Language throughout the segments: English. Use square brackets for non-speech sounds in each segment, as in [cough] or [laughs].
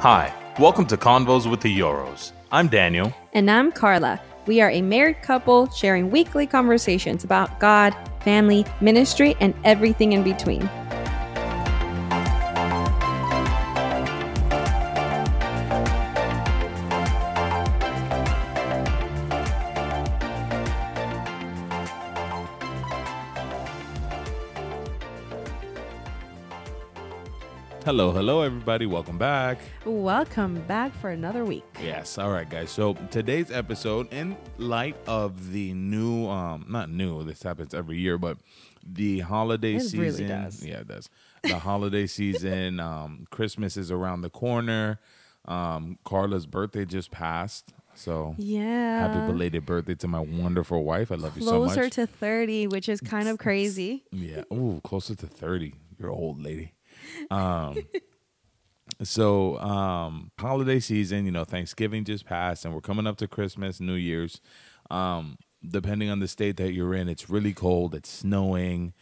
Hi, welcome to Convos with the Euros. I'm Daniel. And I'm Carla. We are a married couple sharing weekly conversations about God, family, ministry, and everything in between. Hello, hello, everybody. Welcome back. Welcome back for another week. Yes. All right, guys. So today's episode, in light of the new, um, not new, this happens every year, but the holiday It season. really does. Yeah, it does. The holiday [laughs] season. Um, Christmas is around the corner. Um, Carla's birthday just passed. So Yeah. happy belated birthday to my wonderful wife. I love you so much. Closer to 30, which is kind of [laughs] crazy. Yeah. Ooh, closer to 30. You're old lady. Um so um holiday season, you know, Thanksgiving just passed and we're coming up to Christmas, New Year's. Um depending on the state that you're in, it's really cold, it's snowing.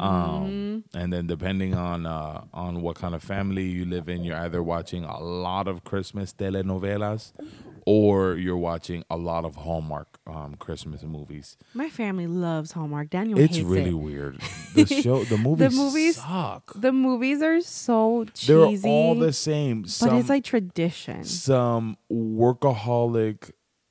Um and then depending on uh on what kind of family you live in, you're either watching a lot of Christmas telenovelas or you're watching a lot of Hallmark um Christmas movies. My family loves Hallmark. Daniel It's really it. weird. The show, the [laughs] movies, the movies- suck. The movies are so cheesy. They're all the same. but it's like tradition. some workaholic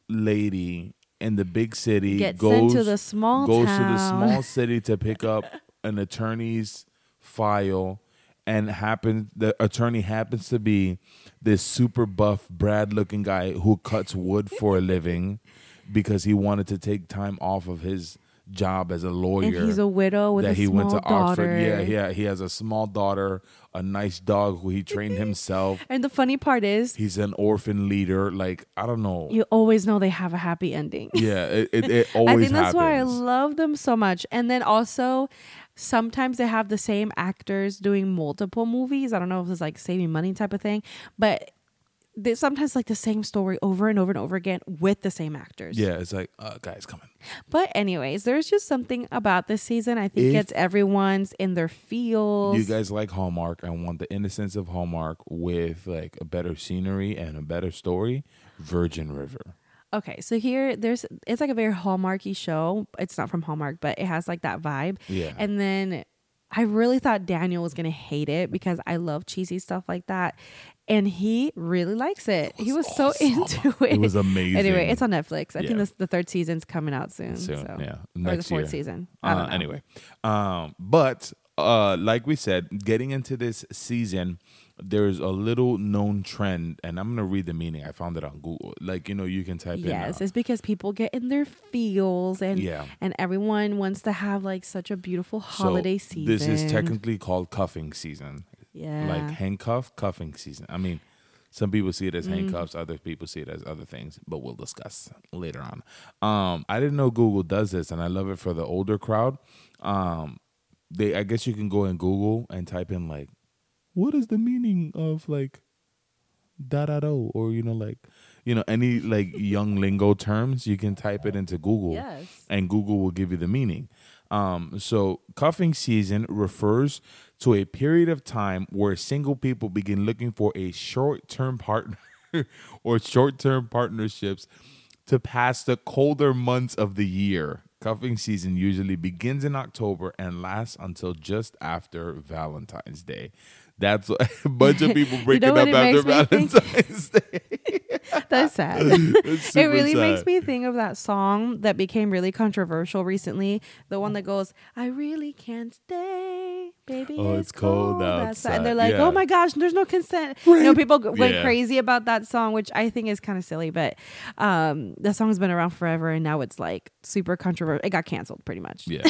lady in the big city goes to the small goes to the small city to pick up [laughs] [laughs] an attorney's file, and happens the attorney happens to be this super buff Brad looking guy who cuts wood for a [laughs] living because he wanted to take time off of his job as a lawyer And he's a widow with that a he small went to daughter. Oxford. Yeah, yeah. He has a small daughter, a nice dog who he [laughs] trained himself. And the funny part is, He's an orphan leader. Like I don't know. you always know they have a happy ending. yeah, it, it, it [laughs] always I think that's why I love them so much. And then also, sometimes they have the same actors doing multiple movies. I don't know if it's like saving money type of thing, but they sometimes like the same story over and over and over again with the same actors. yeah, it's like, uh, guys, come on. But anyways, there's just something about this season. I think If- it's everyone's in their feels. You guys like Hallmark and want the innocence of Hallmark with like a better scenery and a better story. Virgin River. Okay, so here there's it's like a very hallmarky show. It's not from Hallmark, but it has like that vibe. Yeah. And then I really thought Daniel was gonna hate it because I love cheesy stuff like that, and he really likes it. he was so into it. It was amazing. [laughs] Anyway, it's on Netflix. I Yeah. think this, the third season's coming out soon. soon. so. Yeah, or the fourth year. season. I don't Uh, anyway, um, but uh, like we said, getting into this season, there's a little known trend, and I'm gonna read the meaning. I found it on Google. Like you know, you can type Yes, in. uh, it's because people get in their feels and Yeah. and everyone wants to have like such a beautiful holiday so season. This is technically called cuffing season. yeah. like handcuff cuffing season. I mean, some people see it Mm. as handcuffs, other people see it as other things, but we'll discuss later on. Um, I didn't know Google does this, and I love it for the older crowd. Um, they, I guess you can go in Google and type in like, what is the meaning of like da da do, or you know like, you know any like young lingo terms. You can type it into Google Yes. and Google will give you the meaning. Um, so, cuffing season refers to a period of time where single people begin looking for a short term partner [laughs] or short term partnerships to pass the colder months of the year. Cuffing season usually begins in October and lasts until just after Valentine's Day. That's a [laughs] bunch of people breaking know up after? Valentine's Day. [laughs] That's sad. [laughs] It really makes me think of that song that became really controversial recently. The one that goes, "I really can't stay, baby. Oh, it's, it's cold outside." outside. And they're like, Yeah. "Oh my gosh, there's no consent." You know, people g- went Yeah. crazy about that song, which I think is kind of silly. But um, the song's been around forever, and now it's like super controversial. It got canceled, pretty much. Yeah.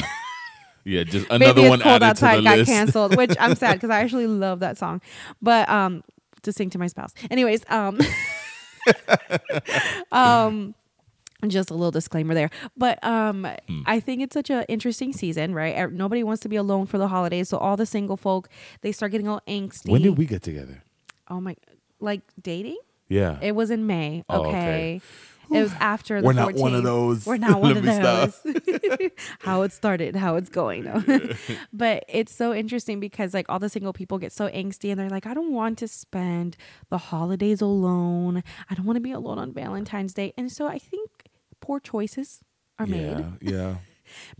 Yeah, just another it's one cold added to the got list. canceled, which I'm sad [laughs] because I actually love that song. But um, to sing to my spouse. Anyways, um, [laughs] um, just a little disclaimer there. But um, Hmm. I think it's such an interesting season, right? Er- Nobody wants to be alone for the holidays, so all the single folk they start getting all angsty. When did we get together? Oh my, like dating? Yeah. It was in May. Oh, Okay. It was after the We're not one of 14th. those. We're not [laughs] one of those. [laughs] how it started, how it's going. [laughs] But it's so interesting because like all the single people get so angsty and they're like, I don't want to spend the holidays alone. I don't want to be alone on Valentine's Day. And so I think poor choices are made. Yeah,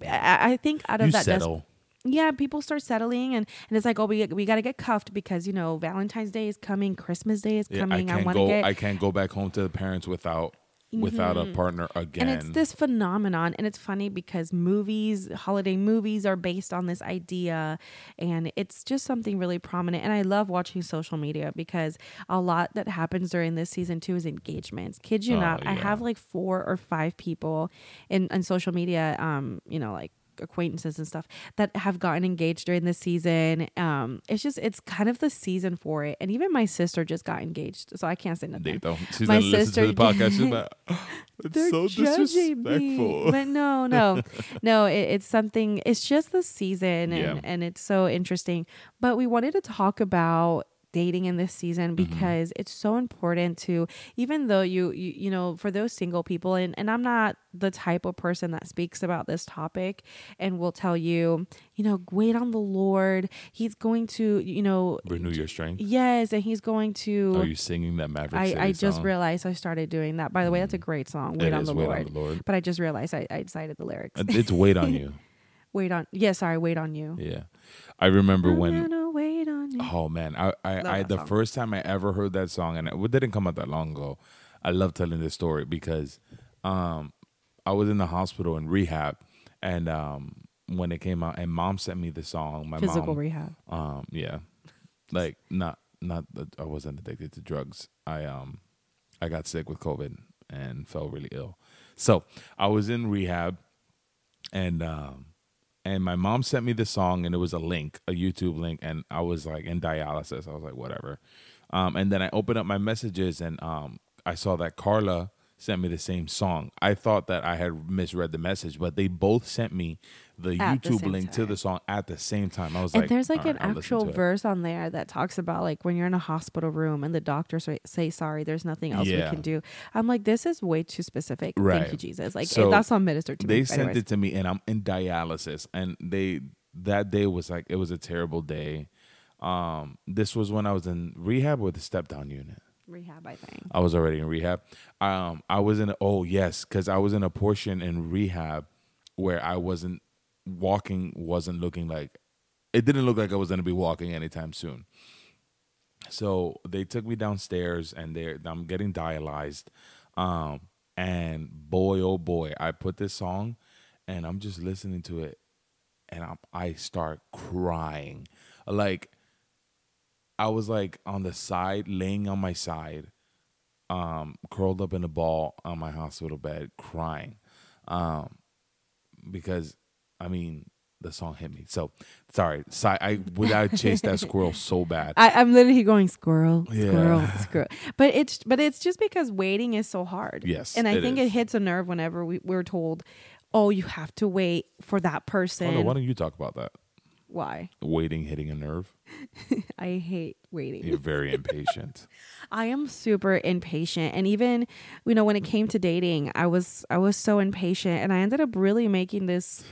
I, I think out of You that des- yeah, people start settling and, and it's like, oh, we we gotta get cuffed because you know Valentine's Day is coming, Christmas Day is Yeah, I coming. I, can't want to go. get I can't go back home to the parents without without a partner again. and it's this phenomenon and it's funny because movies holiday movies are based on this idea and it's just something really prominent and i love watching social media because a lot that happens during this season too is engagements. Kids you Oh, not i have like four or five people in on social media um you know like acquaintances and stuff that have gotten engaged during this season um it's just it's kind of the season for it and even my sister just got engaged so i can't say nothing. She's My sister- the [laughs] podcast. She's like, [laughs] it's they're so judging me. disrespectful. But no, no, [laughs] no. It, it's something. It's just the season, and Yeah. and it's so interesting. But we wanted to talk about dating in this season Mm-hmm. because it's so important to even though you, you you know for those single people and and I'm not the type of person that speaks about this topic and will tell you you know wait on the Lord he's going to you know Renew your strength. yes and he's going to Are you singing that Maverick I, City I just song? realized I started doing that. By the way, that's a great song. Wait on the Wait Lord. on the Lord. But I just realized I, I cited the lyrics. Uh, It's wait on [laughs] you. wait on. Yeah, sorry. Wait on you. Yeah, I remember when. On you. Oh man, I I, I the song. first time I ever heard that song, and it didn't come out that long ago. I love telling this story because um, I was in the hospital in rehab, and um, when it came out, and mom sent me the song. My mom Physical mom, rehab. um, yeah, like not not that I wasn't addicted to drugs. I um, I got sick with COVID and fell really ill. So I was in rehab, and um, and my mom sent me the song, and it was a link, a YouTube link, and I was like in dialysis. I was like, whatever. Um, and then I opened up my messages, and um, I saw that Carla sent me the same song. I thought that I had misread the message, but they both sent me the At YouTube same link to the song at the same time. I was And like, there's like an right, actual to it." verse on there that talks about like when you're in a hospital room and the doctors say, sorry, there's nothing else Yeah. we can do. I'm like, this is way too specific. Thank you, Jesus. Like So, that's not ministered to me. they sent it to me and i'm in dialysis and they that day was like it was a terrible day um this was when i was in rehab with the step down unit rehab, I think. i was already in rehab um i was in oh yes because i was in a portion in rehab where i wasn't walking wasn't looking like it didn't look like i was to be walking anytime soon so they took me downstairs and they I'm getting dialyzed. Um, and boy, oh boy, I put this song and I'm just listening to it and I'm, I start crying. Like, I was like on the side, laying on my side, um, curled up in a ball on my hospital bed, crying. Um, because, I mean, the song hit me. So, sorry. I would have chased that squirrel [laughs] so bad. I, I'm literally going squirrel, squirrel, Yeah. squirrel. But it's but it's just because waiting is so hard. Yes, and I it think is. it hits a nerve whenever we, we're told, "Oh, you have to wait for that person. Oh, person." no, why don't you talk about that? Why? Waiting, hitting a nerve. [laughs] I hate waiting. You're very impatient. [laughs] I am super impatient and even you know when it came to dating, I was I was so impatient and I ended up really making this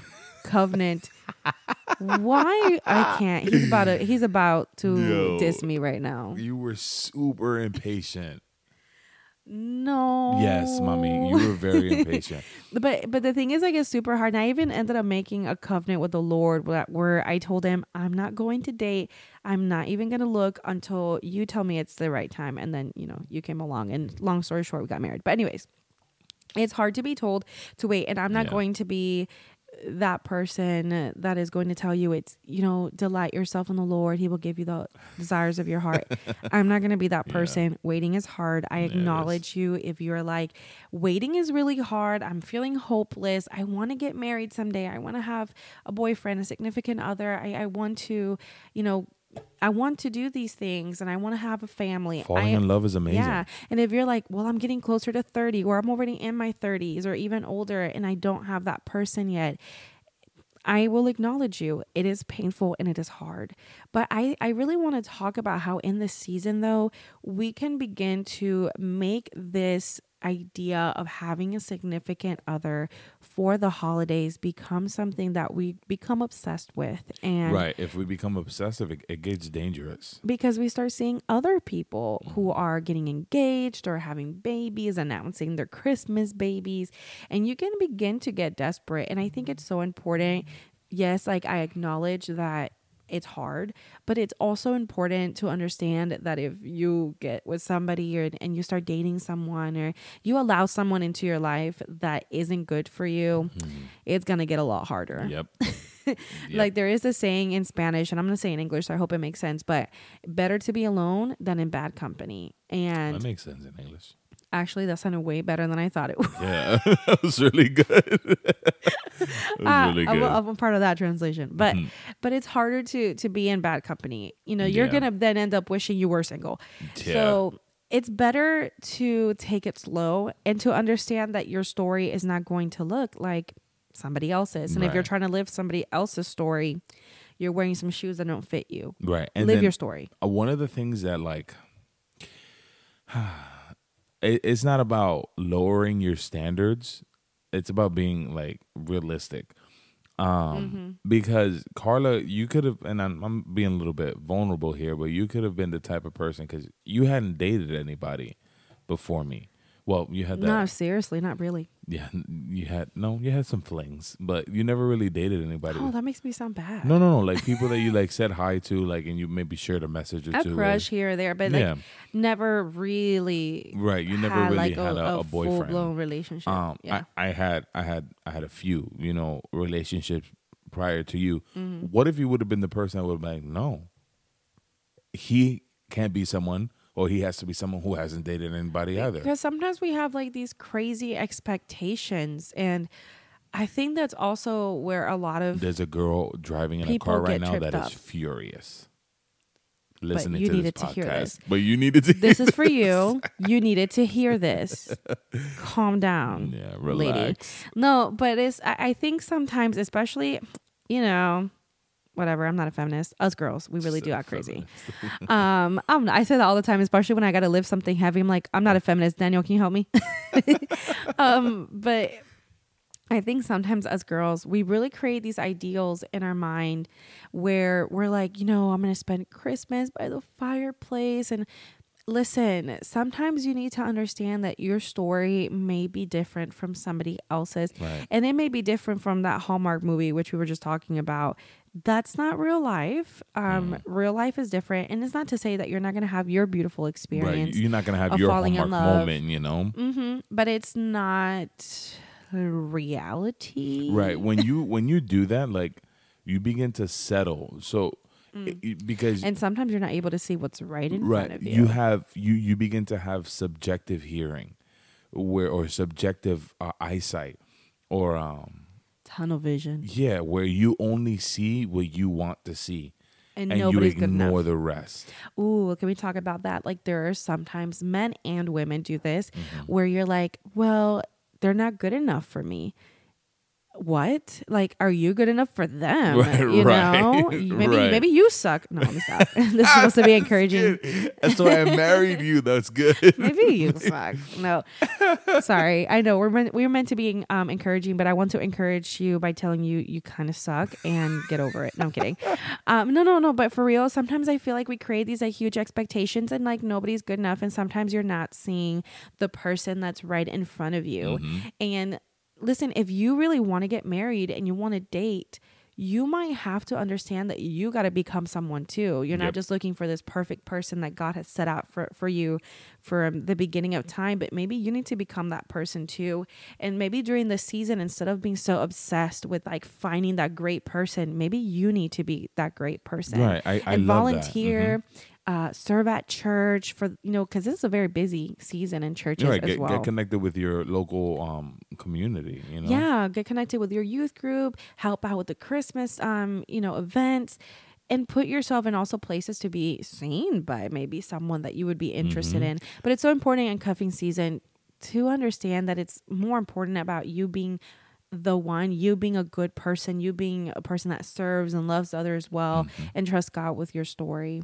covenant. [laughs] Why I can't. He's about to he's about to Yo. diss me right now. You were super impatient. No. Yes, mommy, you were very impatient. [laughs] but but the thing is like it's super hard and i even ended up making a covenant with the lord where, where i told him i'm not going to date i'm not even going to look until you tell me it's the right time and then you know you came along and long story short we got married but anyways it's hard to be told to wait and i'm not Yeah. going to be that person that is going to tell you it's you know delight yourself in the lord. He will give you the desires of your heart. [laughs] I'm not going to be that Yeah. person. Waiting is hard. I is. acknowledge you if you're like waiting is really hard. I'm feeling hopeless. I want to get married someday. I want to have a boyfriend a significant other. I, I want to you know i want to do these things and i want to have a family Falling I, in love is amazing. yeah. And if you're like, well, I'm getting closer to 30 or I'm already in my 30s or even older and I don't have that person yet, I will acknowledge you. It is painful and it is hard. But I, I really want to talk about how in this season, though, we can begin to make this idea of having a significant other for the holidays becomes something that we become obsessed with and right. If we become obsessive, it, it gets dangerous. because we start seeing other people who are getting engaged or having babies, announcing their Christmas babies, and you can begin to get desperate. And I think it's so important. Yes, like I acknowledge that it's hard, but it's also important to understand that if you get with somebody or, and you start dating someone or you allow someone into your life that isn't good for you, mm-hmm. it's going to get a lot harder. [laughs] Yep. Like there is a saying in Spanish, and I'm gonna say in English, so I hope it makes sense. But better to be alone than in bad company. And that makes sense in English. Actually, that sounded way better than I thought it [laughs] would. Yeah, [laughs] that was really good. [laughs] was Ah, really I'm, good. I'm part of that translation, but Mhm. but it's harder to to be in bad company. You know, you're Yeah. gonna then end up wishing you were single. Yeah. So it's better to take it slow and to understand that your story is not going to look like somebody else's. And if you're trying to live somebody else's story, you're wearing some shoes that don't fit you. right. And live your story. uh, one of the things that like [sighs] it, it's not about lowering your standards. It's about being like realistic. Um Mm-hmm. because carla you could have and I'm, I'm being a little bit vulnerable here but you could have been the type of person because you hadn't dated anybody before me well you had that No, seriously, not really. yeah you had no you had some flings but you never really dated anybody Oh, that makes me sound bad. no no no like people that you like said hi to like and you maybe shared a message or a two with. crush here or there, but like Yeah. never really Right, you never really like had a, a, full boyfriend. blown relationship. Um, yeah. I, I had, I had, I had a few, you know, relationships prior to you. Mm-hmm. What if you would have been the person that would have been like, no, he can't be someone, or he has to be someone who hasn't dated anybody either. Because sometimes we have like these crazy expectations and I think that's also where a lot of There's a girl driving in a car right now that is up. furious. Listening you to this needed to podcast, hear this. but you needed to. this is for you. You needed to hear this. [laughs] Calm down. yeah, lady. relax. No, but it's I, I think sometimes, especially, you know, whatever. I'm not a feminist. Us girls, we really do act crazy. [laughs] um, I'm, I say that all the time, especially when I got to live something heavy. I'm like, I'm not a feminist. Daniel, can you help me? [laughs] um, but I think sometimes as girls, we really create these ideals in our mind where we're like, you know, I'm going to spend Christmas by the fireplace. And listen, sometimes you need to understand that your story may be different from somebody else's. Right. And it may be different from that Hallmark movie, which we were just talking about. That's not real life. Um, Mm. Real life is different. And it's not to say that you're not going to have your beautiful Right, experience. you're not gonna have your falling in Hallmark love. moment, you know. hmm But it's not reality. right when you when you do that like you begin to settle so i- because Mm. And sometimes you're not able to see what's right in front of you. you. have you you begin to have subjective hearing where or subjective uh, eyesight or um Tunnel vision. yeah where you only see what you want to see And, and you nobody's good enough. ignore the rest Ooh, can we talk about that? Like there are sometimes men and women do this Mm-hmm. where you're like, well, they're not good enough for me. What? Like, are you good enough for them? [laughs] You right, know, maybe right. maybe you suck. No, let me stop. this is supposed to be encouraging. that's why i married you that's good [laughs] Maybe you suck. No, sorry. I know we're meant, we're meant to be um, encouraging, but I want to encourage you by telling you you kind of suck and get over it. No, I'm kidding. Um, no, no, no. But for real, sometimes I feel like we create these like huge expectations and like nobody's good enough, and sometimes you're not seeing the person that's right in front of you. And listen, if you really want to get married and you want to date. You might have to understand that you got to become someone too. You're not Yep. just looking for this perfect person that God has set out for, for you from the beginning of time, but maybe you need to become that person too. And maybe during the season, instead of being so obsessed with like finding that great person, maybe you need to be that great person. Right, I- I and love that. Uh, serve at church for, you know, because this is a very busy season in churches right as get, well. get connected with your local um community you know Yeah, get connected with your youth group, help out with the Christmas um, you know, events and put yourself in also places to be seen by maybe someone that you would be interested Mm-hmm. in. But it's so important in cuffing season to understand that it's more important about you being the one, you being a good person, you being a person that serves and loves others well and trust God with your story.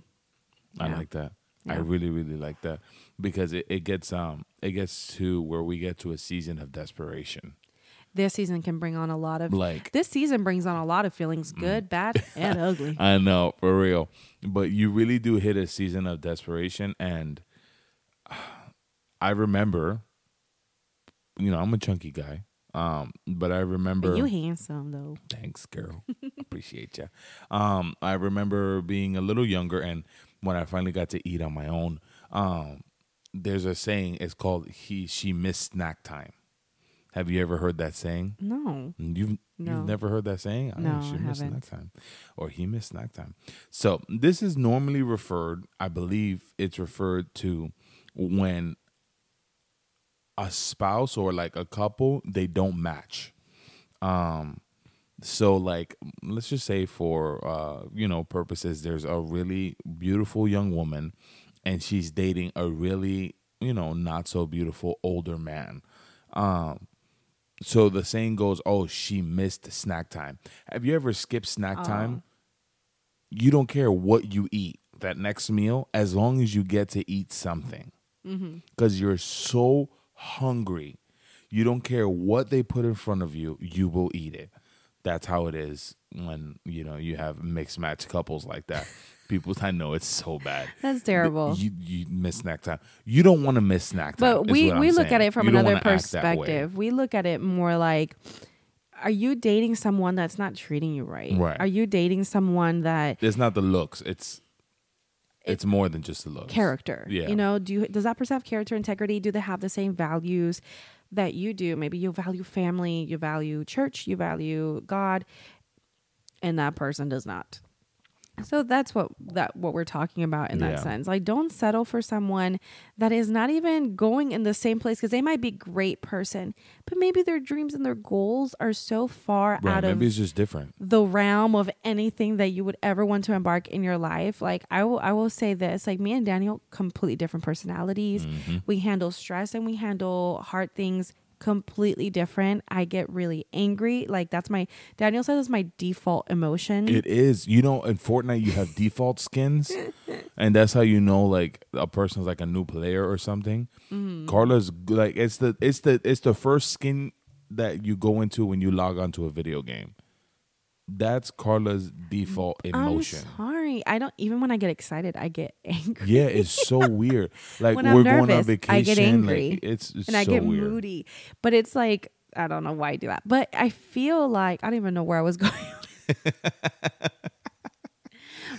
I Yeah. like that I really, really like that because it, it gets um it gets to where we get to a season of desperation. This season can bring on a lot of Like this season brings on a lot of feelings, good, bad, [laughs] and ugly. I know for real, but you really do hit a season of desperation, and I remember, you know, I'm a chunky guy, um, but I remember you handsome though. Thanks, girl. Appreciate you. Um, I remember being a little younger, and when I finally got to eat on my own, um, there's a saying. It's called "he she missed snack time." Have you ever heard that saying? No. You've No. you've never heard that saying? Oh, No, she I missed snack haven't. time, or he missed snack time. So this is normally referred. I believe it's referred to when a spouse or like a couple they don't match. Um, so like let's just say for uh you know purposes, there's a really beautiful young woman, and she's dating a really you know not so beautiful older man. Um, so the saying goes, "Oh, she missed snack time." Have you ever skipped snack time? You don't care what you eat that next meal, as long as you get to eat something, because you're so hungry. You don't care what they put in front of you; you will eat it. That's how it is when you know you have mixed match couples like that. [laughs] People, I know it's so bad. That's terrible. You you miss snack time. You don't want to miss snack time. But we we look saying. at it from You another wanna act that way. perspective. We look at it more like are you dating someone that's not treating you right? Right. Are you dating someone that It's not the looks. It's it's more than just the looks. character? Yeah. You know, do you, does that person have character integrity? Do they have the same values that you do? Maybe you value family, you value church, you value God, and that person does not. So that's what that what we're talking about in that Yeah. sense. Like don't settle for someone that is not even going in the same place because they might be great person, but maybe their dreams and their goals are so far Right. out of Maybe it's just different. the realm of anything that you would ever want to embark in your life. Like I will I will say this, like me and Daniel completely different personalities. Mm-hmm. We handle stress and we handle hard things completely different. I get really angry. Like that's my Daniel says it's my default emotion. It is. You know, in Fortnite you have default skins, [laughs] and that's how you know like a person's like a new player or something. Mm-hmm. Carla's like it's the it's the it's the first skin that you go into when you log onto a video game. That's Carla's default emotion. I'm sorry. I don't even when I get excited, I get [laughs] angry. Yeah, it's so weird. [laughs] Like When I'm we're going on vacation. I get angry. Like, it's, it's and I get weird. moody. But it's like I don't know why I do that. But I feel like I don't even know where I was [laughs] going.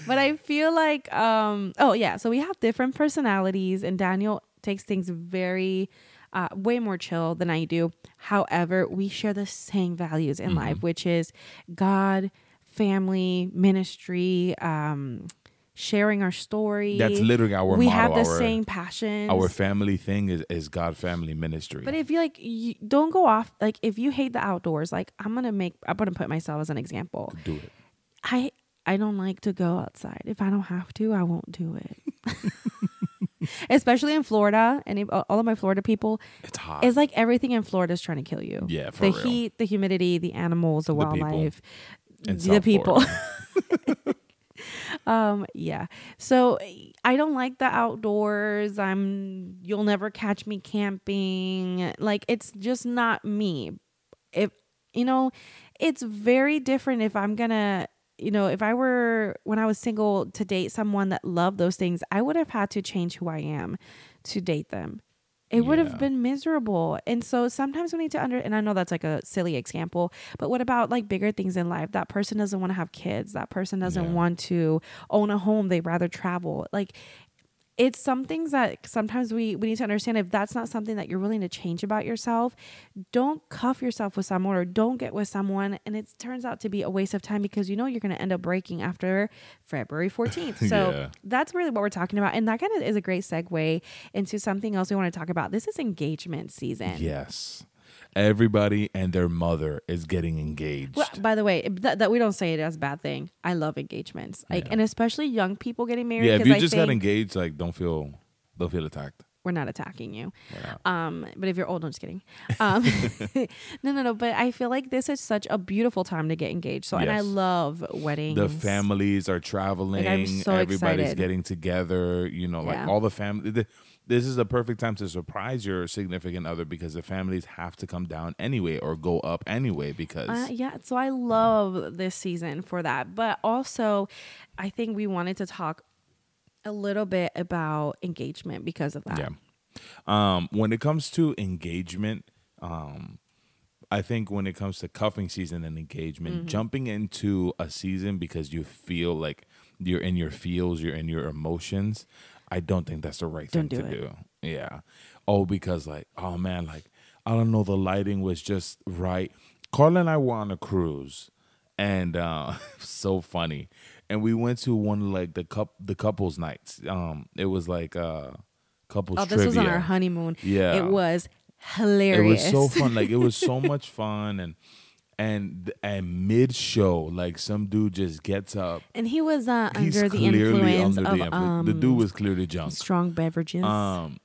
but I feel like um oh yeah, so we have different personalities and Daniel takes things very uh, way more chill than I do. However, we share the same values in Mm-hmm. life, which is God, family, ministry, um, sharing our story. That's literally our we have the our, same passion. Our family thing is, is God family ministry. But if you like, you don't go off. Like if you hate the outdoors, like I'm gonna make, I'm gonna put myself as an example. Do it. I I don't like to go outside. If I don't have to, I won't do it. [laughs] [laughs] Especially in Florida, and all of my Florida people, It's hot. it's like everything in Florida is trying to kill you. Yeah, for the real. heat, the humidity, the animals, the, The wildlife, In the people. [laughs] [laughs] Um yeah so i don't like the outdoors i'm you'll never catch me camping like it's just not me if you know it's very different if i'm gonna you know if i were when i was single to date someone that loved those things i would have had to change who i am to date them. It would have been miserable. And so sometimes we need to under and i know that's like a silly example but what about like bigger things in life? That person doesn't want to have kids. That person doesn't Yeah. want to own a home. They'd rather travel. Like it's some things that sometimes we, we need to understand. If that's not something that you're willing to change about yourself don't cuff yourself with someone or don't get with someone. And it turns out to be a waste of time because you know you're going to end up breaking after february 14th [laughs] so Yeah. that's really what we're talking about. And that kind of is a great segue into something else we want to talk about. This is engagement season. Yes. Everybody and their mother is getting engaged. Well, by the way, that, that we don't say it as a bad thing. I love engagements, like, Yeah. and especially young people getting married. yeah, if you I just got engaged, like don't feel don't feel attacked. we're not attacking you. Not. Um, but if you're old, I'm just kidding. Um, [laughs] [laughs] no, no, no. But I feel like this is such a beautiful time to get engaged. So, and I love weddings. the families are traveling. so everybody's excited. getting together. You know, like Yeah. all the family. th- This is a perfect time to surprise your significant other because the families have to come down anyway or go up anyway because Uh, yeah, so I love this season for that. But also, I think we wanted to talk a little bit about engagement because of that. Yeah. Um, when it comes to engagement, um, I think when it comes to cuffing season and engagement, Mm-hmm. jumping into a season because you feel like you're in your feels, you're in your emotions, I don't think that's the right Don't thing do to it. do. Yeah. Oh, because like, oh man, like I don't know, the lighting was just right. Carla and I were on a cruise and uh [laughs] so funny. And we went to one like the cup the couples nights. Um it was like uh couples Oh, this was on our honeymoon. Yeah. It was hilarious. It was so fun. Like it was so [laughs] much fun and and and mid show, like some dude just gets up. and he was uh, under the influence under of the influence. um, the dude was clearly drunk. strong beverages. Um,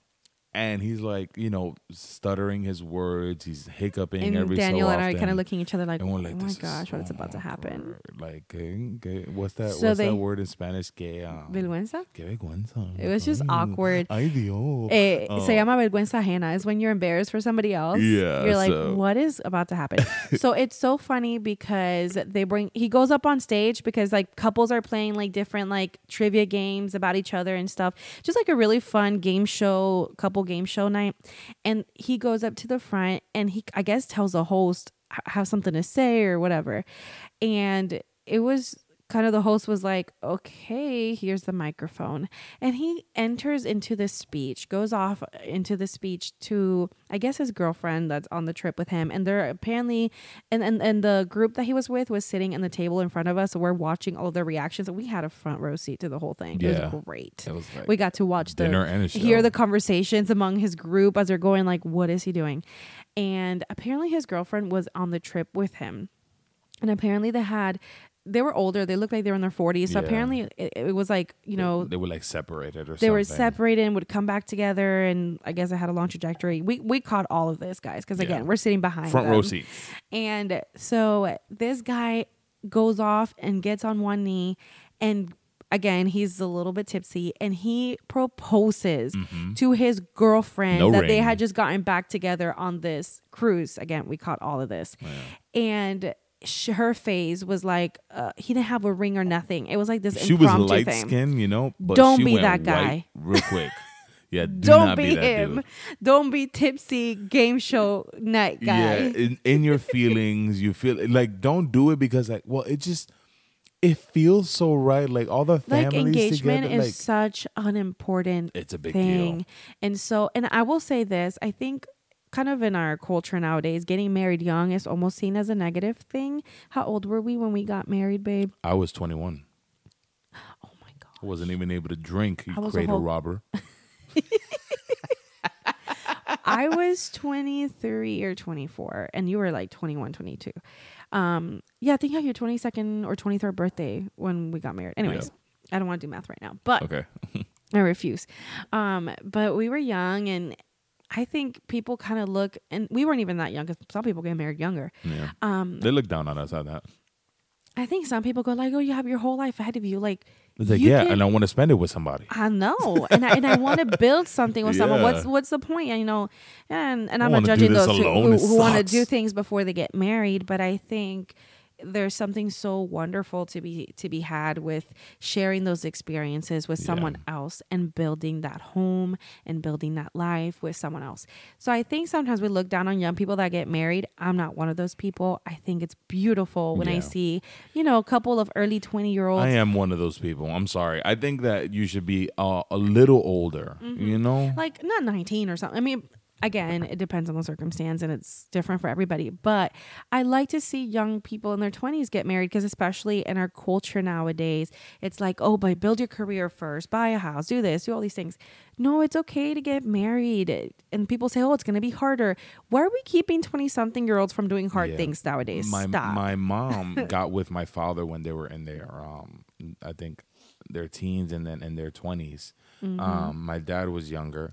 and he's like, you know, stuttering his words. He's hiccuping and every Daniel so and I often. kind of looking at each other like, and oh my "This is gosh, what's about to happen? Like, eh, eh, what's that? So what's they- that word in Spanish? Que, um, Vergüenza? que vergüenza. It was just Ay, awkward. Ay, Dios. Eh, Oh. Se llama vergüenza ajena. Is when you're embarrassed for somebody else. Yeah, You're like, so- what is about to happen? [laughs] so it's so funny because they bring. He goes up on stage because like couples are playing like different like trivia games about each other and stuff. Just like a really fun game show, couple game show night. And he goes up to the front and he, I guess, tells the host have something to say or whatever. And it was kind of the host was like, okay, here's the microphone. And he enters into this speech, goes off into the speech to, I guess, his girlfriend that's on the trip with him. And they're apparently, and, and, and the group that he was with was sitting in the table in front of us. So we're watching all their reactions. And we had a front row seat to the whole thing. It Yeah. was great. It was like we got to watch the and hear the conversations among his group as they're going like what is he doing and apparently his girlfriend was on the trip with him and apparently they had they were older. They looked like they were in their 40s so Yeah. apparently it, it was like you know they were like separated or they something. were separated and would come back together. And i guess it had a long trajectory. We we caught all of this guys because again Yeah. we're sitting behind front row seats. And so this guy goes off and gets on one knee. And again he's a little bit tipsy. And he proposes to his girlfriend Mm-hmm. No that they had just gotten back together on this cruise. Again we caught all of this. And sh- her face was like uh, he didn't have a ring or nothing it was like this She was light thing skinned, you know, but Don't she be went that guy. real quick. [laughs] Yeah, do don't not be, be, him dude. don't be tipsy game show night guy Yeah, in, in your [laughs] feelings, you feel like don't do it because like, well, it just it feels so right. Like all the like families engagement together, is like such an important it's a big thing. deal. And so, and I will say this, I think kind of in our culture nowadays, getting married young is almost seen as a negative thing. How old were we when we got married, babe? I was 21. Oh my God. I wasn't even able to drink. You cradle whole- robber. [laughs] I was 23 or 24 and you were like 21, 22. Um, yeah, I think you had your 22nd or 23rd birthday when we got married. Anyways, I don't want to do math right now, but Okay. [laughs] I refuse. Um, but we were young, and I think people kind of look, and we weren't even that young because some people get married younger. Yeah. Um, They look down on us on that. I think some people go like, "Oh, you have your whole life ahead of you." Like, It's like, you yeah, can- and I want to spend it with somebody. I know, and I and I want to [laughs] build something with someone. What's what's the point? You know, and and I'm not judging those who, who, who want to do things before they get married, but I think there's something so wonderful to be to be had with sharing those experiences with someone else and building that home and building that life with someone else. So I think sometimes we look down on young people that get married. I'm not one of those people. I think it's beautiful when I see, you know, a couple of early 20 year olds I am one of those people. I'm sorry. I think that you should be uh, a little older. Mm-hmm. You know, like not 19 or something. I mean, again, it depends on the circumstance and it's different for everybody. But I like to see young people in their 20s get married because, especially in our culture nowadays, it's like, oh, but build your career first, buy a house, do this, do all these things. No, it's okay to get married. And people say, oh, it's going to be harder. Why are we keeping 20 something year olds from doing hard Yeah. things nowadays? my Stop. my mom [laughs] got with my father when they were in their um I think their teens and then in their 20s. Mm-hmm. Um my dad was younger.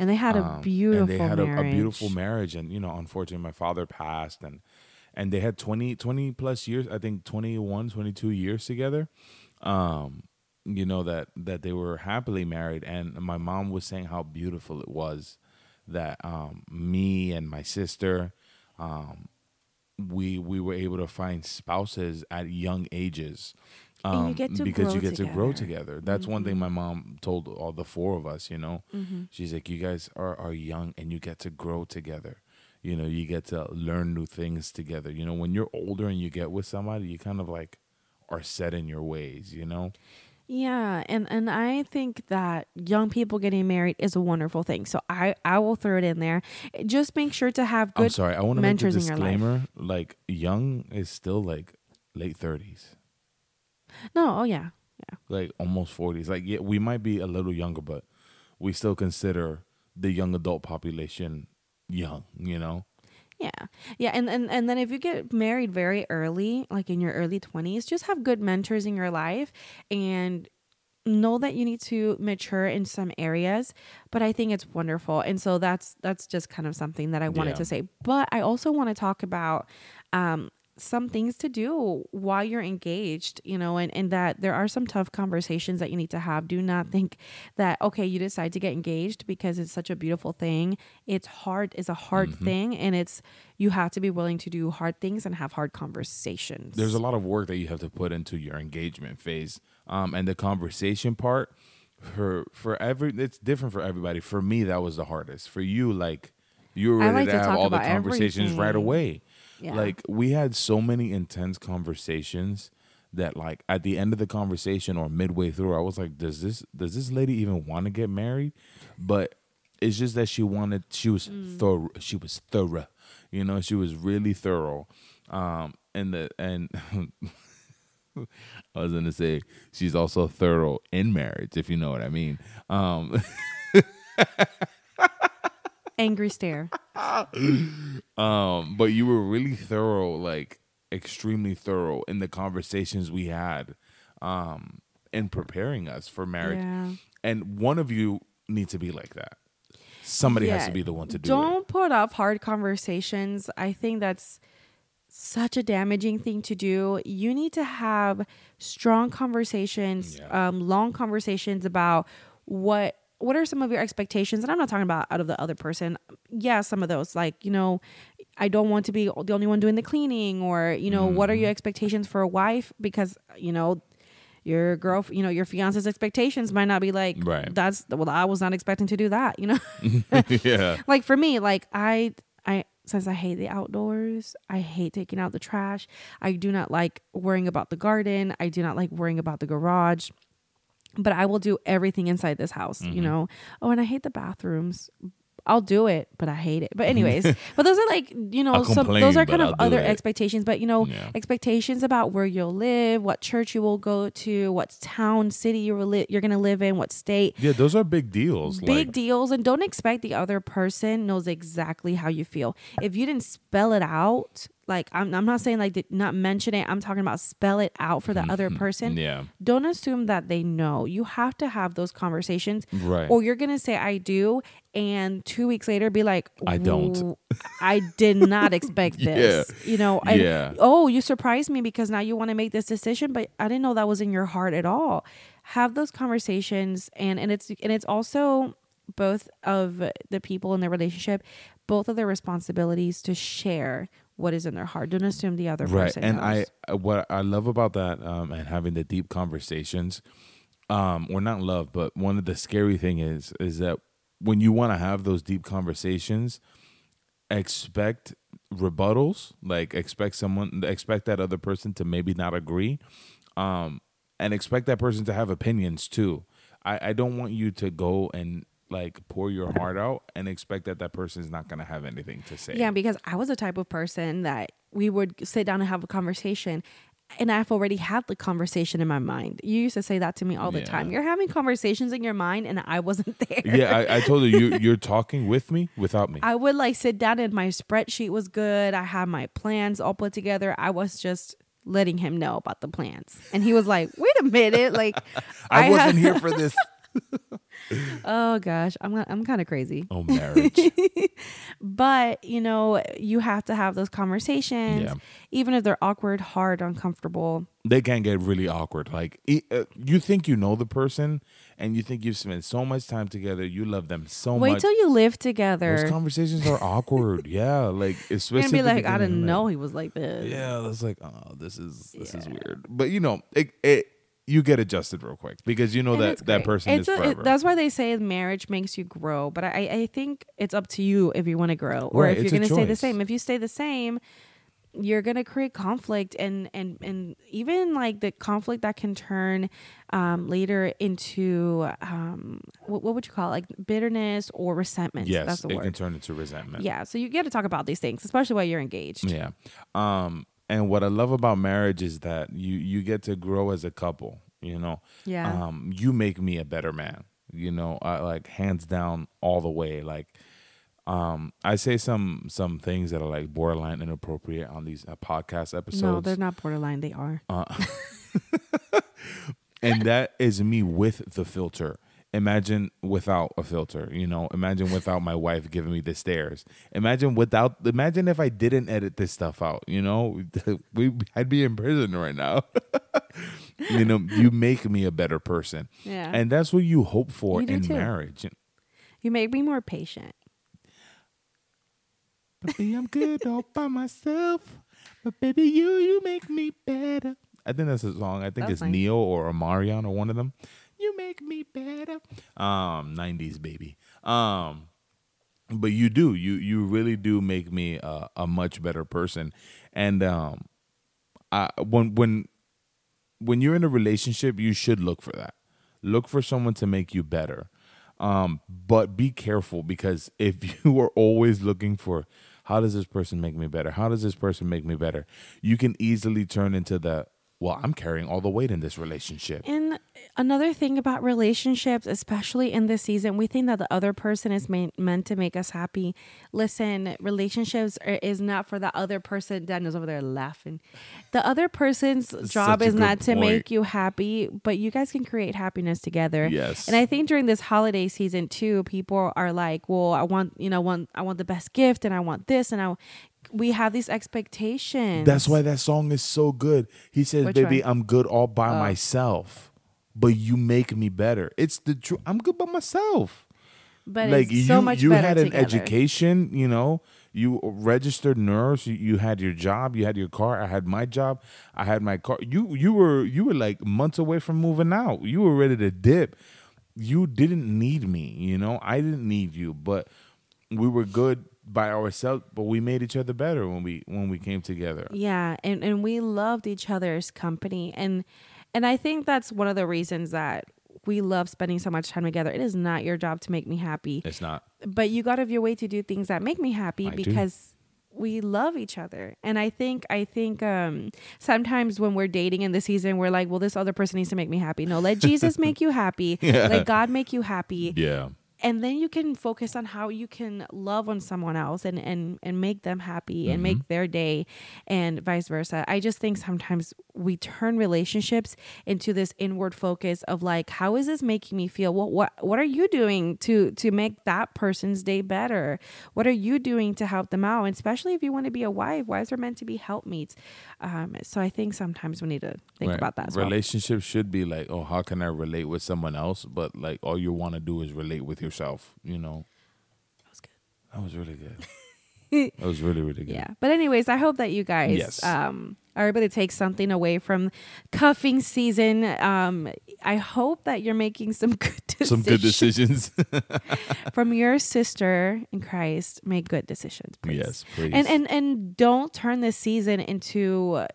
And they had a Um, beautiful and they had a, a beautiful marriage. and you know unfortunately my father passed and and they had 20 20 plus years i think 21 22 years together um you know that that they were happily married. And my mom was saying how beautiful it was that um me and my sister um we we were able to find spouses at young ages And you um, get to because grow you get to grow together. together. That's one thing my mom told all the four of us. You know, Mm-hmm. she's like, you guys are are young and you get to grow together. You know, you get to learn new things together. You know, when you're older and you get with somebody, you kind of like are set in your ways. You know, Yeah, and and I think that young people getting married is a wonderful thing. So I I will throw it in there. Just make sure to have I'm sorry, I want to make a mentors in your life. disclaimer. Like, young is still like late thirties, No, oh yeah. Yeah. Like almost forties. Like, yeah, we might be a little younger, but we still consider the young adult population young. You know. Yeah. Yeah, and, and and then if you get married very early, like in your early 20s, just have good mentors in your life and know that you need to mature in some areas, but I think it's wonderful. And so that's that's just kind of something that I wanted Yeah. to say. But I also want to talk about um some things to do while you're engaged, you know, and, and that there are some tough conversations that you need to have. Do not think that, okay, you decide to get engaged because it's such a beautiful thing. It's hard, it's a hard Mm-hmm. thing, and it's, you have to be willing to do hard things and have hard conversations. there's a lot of work that you have to put into your engagement phase um and the conversation part for for every it's different for everybody for me that was the hardest for you like you were ready like to to have all the conversations right away Yeah. like we had so many intense conversations that like at the end of the conversation or midway through i was like does this does this lady even want to get married but it's just that she wanted she was Mm. thorough she was thorough you know she was really thorough um and the and [laughs] I was gonna say she's also thorough in marriage, if you know what I mean. Um, [laughs] Angry stare. [laughs] um, but you were really thorough, like extremely thorough in the conversations we had, um, in preparing us for marriage. Yeah. And one of you needs to be like that. Somebody has to be the one to do it. Don't put off hard conversations. I think that's such a damaging thing to do. You need to have strong conversations, Yeah. um, long conversations about what what are some of your expectations. And I'm not talking about out of the other person. Yeah, some of those, like you know, I don't want to be the only one doing the cleaning, or you know, what are Mm-hmm. your expectations for a wife? Because you know. Your girl, you know, your fiance's expectations might not be like Right. that's well. I was not expecting to do that, you know. [laughs] yeah. [laughs] like for me like i i since i hate the outdoors i hate taking out the trash i do not like worrying about the garden i do not like worrying about the garage but i will do everything inside this house Mm-hmm. you know oh and i hate the bathrooms I'll do it, but I hate it. But anyways, [laughs] but those are like you know some those are kind of I'll other expectations. But you know Yeah. expectations about where you'll live, what church you will go to, what town, city you will li- you're gonna live in, what state Yeah, those are big deals. big like, deals and don't expect the other person knows exactly how you feel if you didn't spell it out like i'm, I'm not saying like not mention it i'm talking about spell it out for the other mm-hmm. person yeah. don't assume that they know you have to have those conversations Right. or you're gonna say i do and two weeks later be like I don't. I did [laughs] not expect this yeah. you know and, Yeah. oh you surprised me because now you want to make this decision but i didn't know that was in your heart at all have those conversations and and it's and it's also both of the people in the relationship both of their responsibilities to share what is in their heart don't assume the other right person and knows. i what i love about that um and having the deep conversations um or not love but one of the scary thing is is that when you want to have those deep conversations expect rebuttals like expect someone expect that other person to maybe not agree um and expect that person to have opinions too i i don't want you to go and like pour your heart out and expect that that person is not going to have anything to say Yeah, because I was the type of person that we would sit down and have a conversation. And I've already had the conversation in my mind. You used to say that to me all the Yeah. time. You're having conversations in your mind, and I wasn't [laughs] there. yeah I, I told her you you're talking with me without me I would like sit down and my spreadsheet was good. I had my plans all put together. I was just letting him know about the plans. And he was like, wait a minute. Like, [laughs] I, had- wasn't here for this. [laughs] [laughs] oh gosh, I'm I'm kind of crazy. Oh, [laughs] marriage. But you know, you have to have those conversations, Yeah. even if they're awkward, hard, uncomfortable. they can get really awkward. Like it, uh, you think you know the person, and you think you've spent so much time together, you love them so Wait much. Wait till you live together. Those conversations are awkward. [laughs] Yeah, like You're especially be like, I didn't like, know he was like this. Yeah, that's like, oh, this is this is weird. But you know, it, it you get adjusted real quick because you know And that that person It's is a- it- forever. that's why they say marriage makes you grow. But I, I think it's up to you if you want to grow or Right, if you're going to stay the same. If you stay the same, you're going to create conflict and and and even like the conflict that can turn um, later into um, what, what would you call it? like bitterness or resentment. yes, that's the it word. can turn into resentment. yeah, so you get to talk about these things, especially while you're engaged. Yeah. Um, and what I love about marriage is that you you get to grow as a couple. You know. Yeah. Um, you make me a better man. You know, I, like hands down, all the way. Like, um, I say some some things that are like borderline inappropriate on these uh, podcast episodes. no, they're not borderline. They are. [laughs] and that is me with the filter. Imagine without a filter, you know. Imagine without my wife giving me the stares. Imagine without. Imagine if I didn't edit this stuff out. You know, [laughs] we I'd be in prison right now. [laughs] you know, you make me a better person, Yeah. and that's what you hope for You in too. marriage. you make me more patient. Baby, I'm good all by myself, but baby, you you make me better. I think that's a song. I think That's it's nice. Ne-Yo or Omarion or one of them. You make me better. Um, '90s baby. Um, but you do. You you really do make me a, a much better person. And um, I when when when you're in a relationship, you should look for that. Look for someone to make you better. Um, but be careful because [laughs] if you are always looking for how does this person make me better? How does this person make me better? You can easily turn into the well, I'm carrying all the weight in this relationship. And another thing about relationships, especially in this season, we think that the other person is meant to make us happy. Listen, relationships are, is not for the other person. Daniel's over there laughing. The other person's job is not to point. make you happy, but you guys can create happiness together. Yes. And I think during this holiday season too, people are like, "Well, I want you know, want I want the best gift, and I want this, and I." We have these expectations. That's why that song is so good. He says, Which "Baby, one? I'm good all by Oh. myself, but you make me better." It's the truth. I'm good by myself. but like it's so you, you had an together. education. You know, you registered nurse. You, you had your job. You had your car. I had my job. I had my car. You you were you were like months away from moving out. You were ready to dip. You didn't need me. You know, I didn't need you, but we were good by ourselves. But we made each other better when we when we came together. Yeah, and and we loved each other's company and and I think that's one of the reasons that we love spending so much time together. It is not your job to make me happy, It's not. but you got to have your way to do things that make me happy I do. because we love each other. And I think I think um sometimes when we're dating in the season we're like, well this other person needs to make me happy. No, let Jesus [laughs] make you happy. Yeah. Let God make you happy Yeah. And then you can focus on how you can love on someone else and and and make them happy and Mm-hmm. make their day and vice versa. I just think sometimes we turn relationships into this inward focus of like how is this making me feel? What what what are you doing to to make that person's day better? What are you doing to help them out? And especially if you want to be a wife wives are meant to be helpmeets um so i think sometimes we need to think Right. about that as well. Relationships should be like, oh, how can I relate with someone else? But like, all you want to do is relate with yourself. You know, That was good. that was really good. [laughs] [laughs] that was really really good. Yeah. But anyways, I hope that you guys Yes. um are able to take something away from cuffing season. Um I hope that you're making some [laughs] good decisions Some good decisions. [laughs] from your sister in Christ. Make good decisions, please. yes, please. And and and don't turn this season into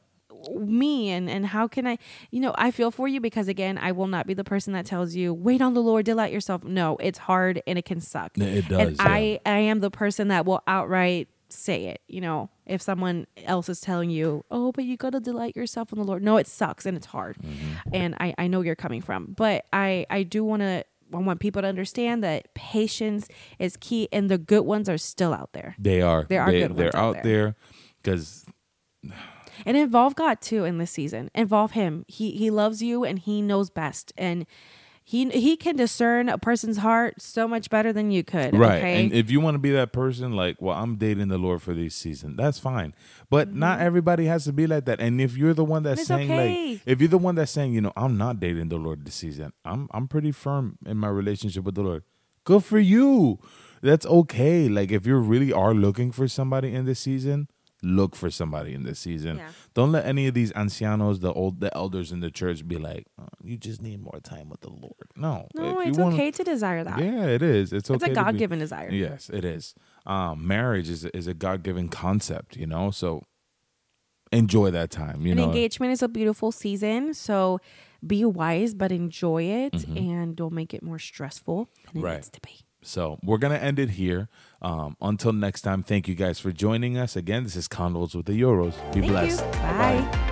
me and and how can I you know I feel for you because again I will not be the person that tells you wait on the Lord delight yourself no it's hard and it can suck It does, and yeah. I I am the person that will outright say it you know if someone else is telling you oh but you got to delight yourself in the Lord no it sucks and it's hard Mm-hmm. and I I know you're coming from but I I do want to I want people to understand that patience is key and the good ones are still out there they are. There are they, good They're ones out out there because and involve God too in this season. Involve Him. He He loves you and He knows best. And he he can discern a person's heart so much better than you could. Right. Okay? And if you want to be that person, like, well, I'm dating the Lord for this season, that's fine. But not everybody has to be like that. And if you're the one that's Mm-hmm. It's saying, okay. like, if you're the one that's saying, you know, I'm not dating the Lord this season, I'm I'm pretty firm in my relationship with the Lord. Good for you. That's okay. Like, if you really are looking for somebody in this season, look for somebody in this season. Yeah. Don't let any of these ancianos, the old, the elders in the church, be like, oh, you just need more time with the Lord. No, no, If you it's wanna- okay to desire that. Yeah, it is. It's okay. it's a God given desire. Yes, it is. Um, marriage is is a God given concept, you know. So enjoy that time. You and know, engagement is a beautiful season. So be wise, but enjoy it Mm-hmm. and don't make it more stressful than it Right. needs to be. So we're gonna end it here. Um, until next time, thank you guys for joining us again. This is Convos with the Euros. Be Thank blessed. Bye.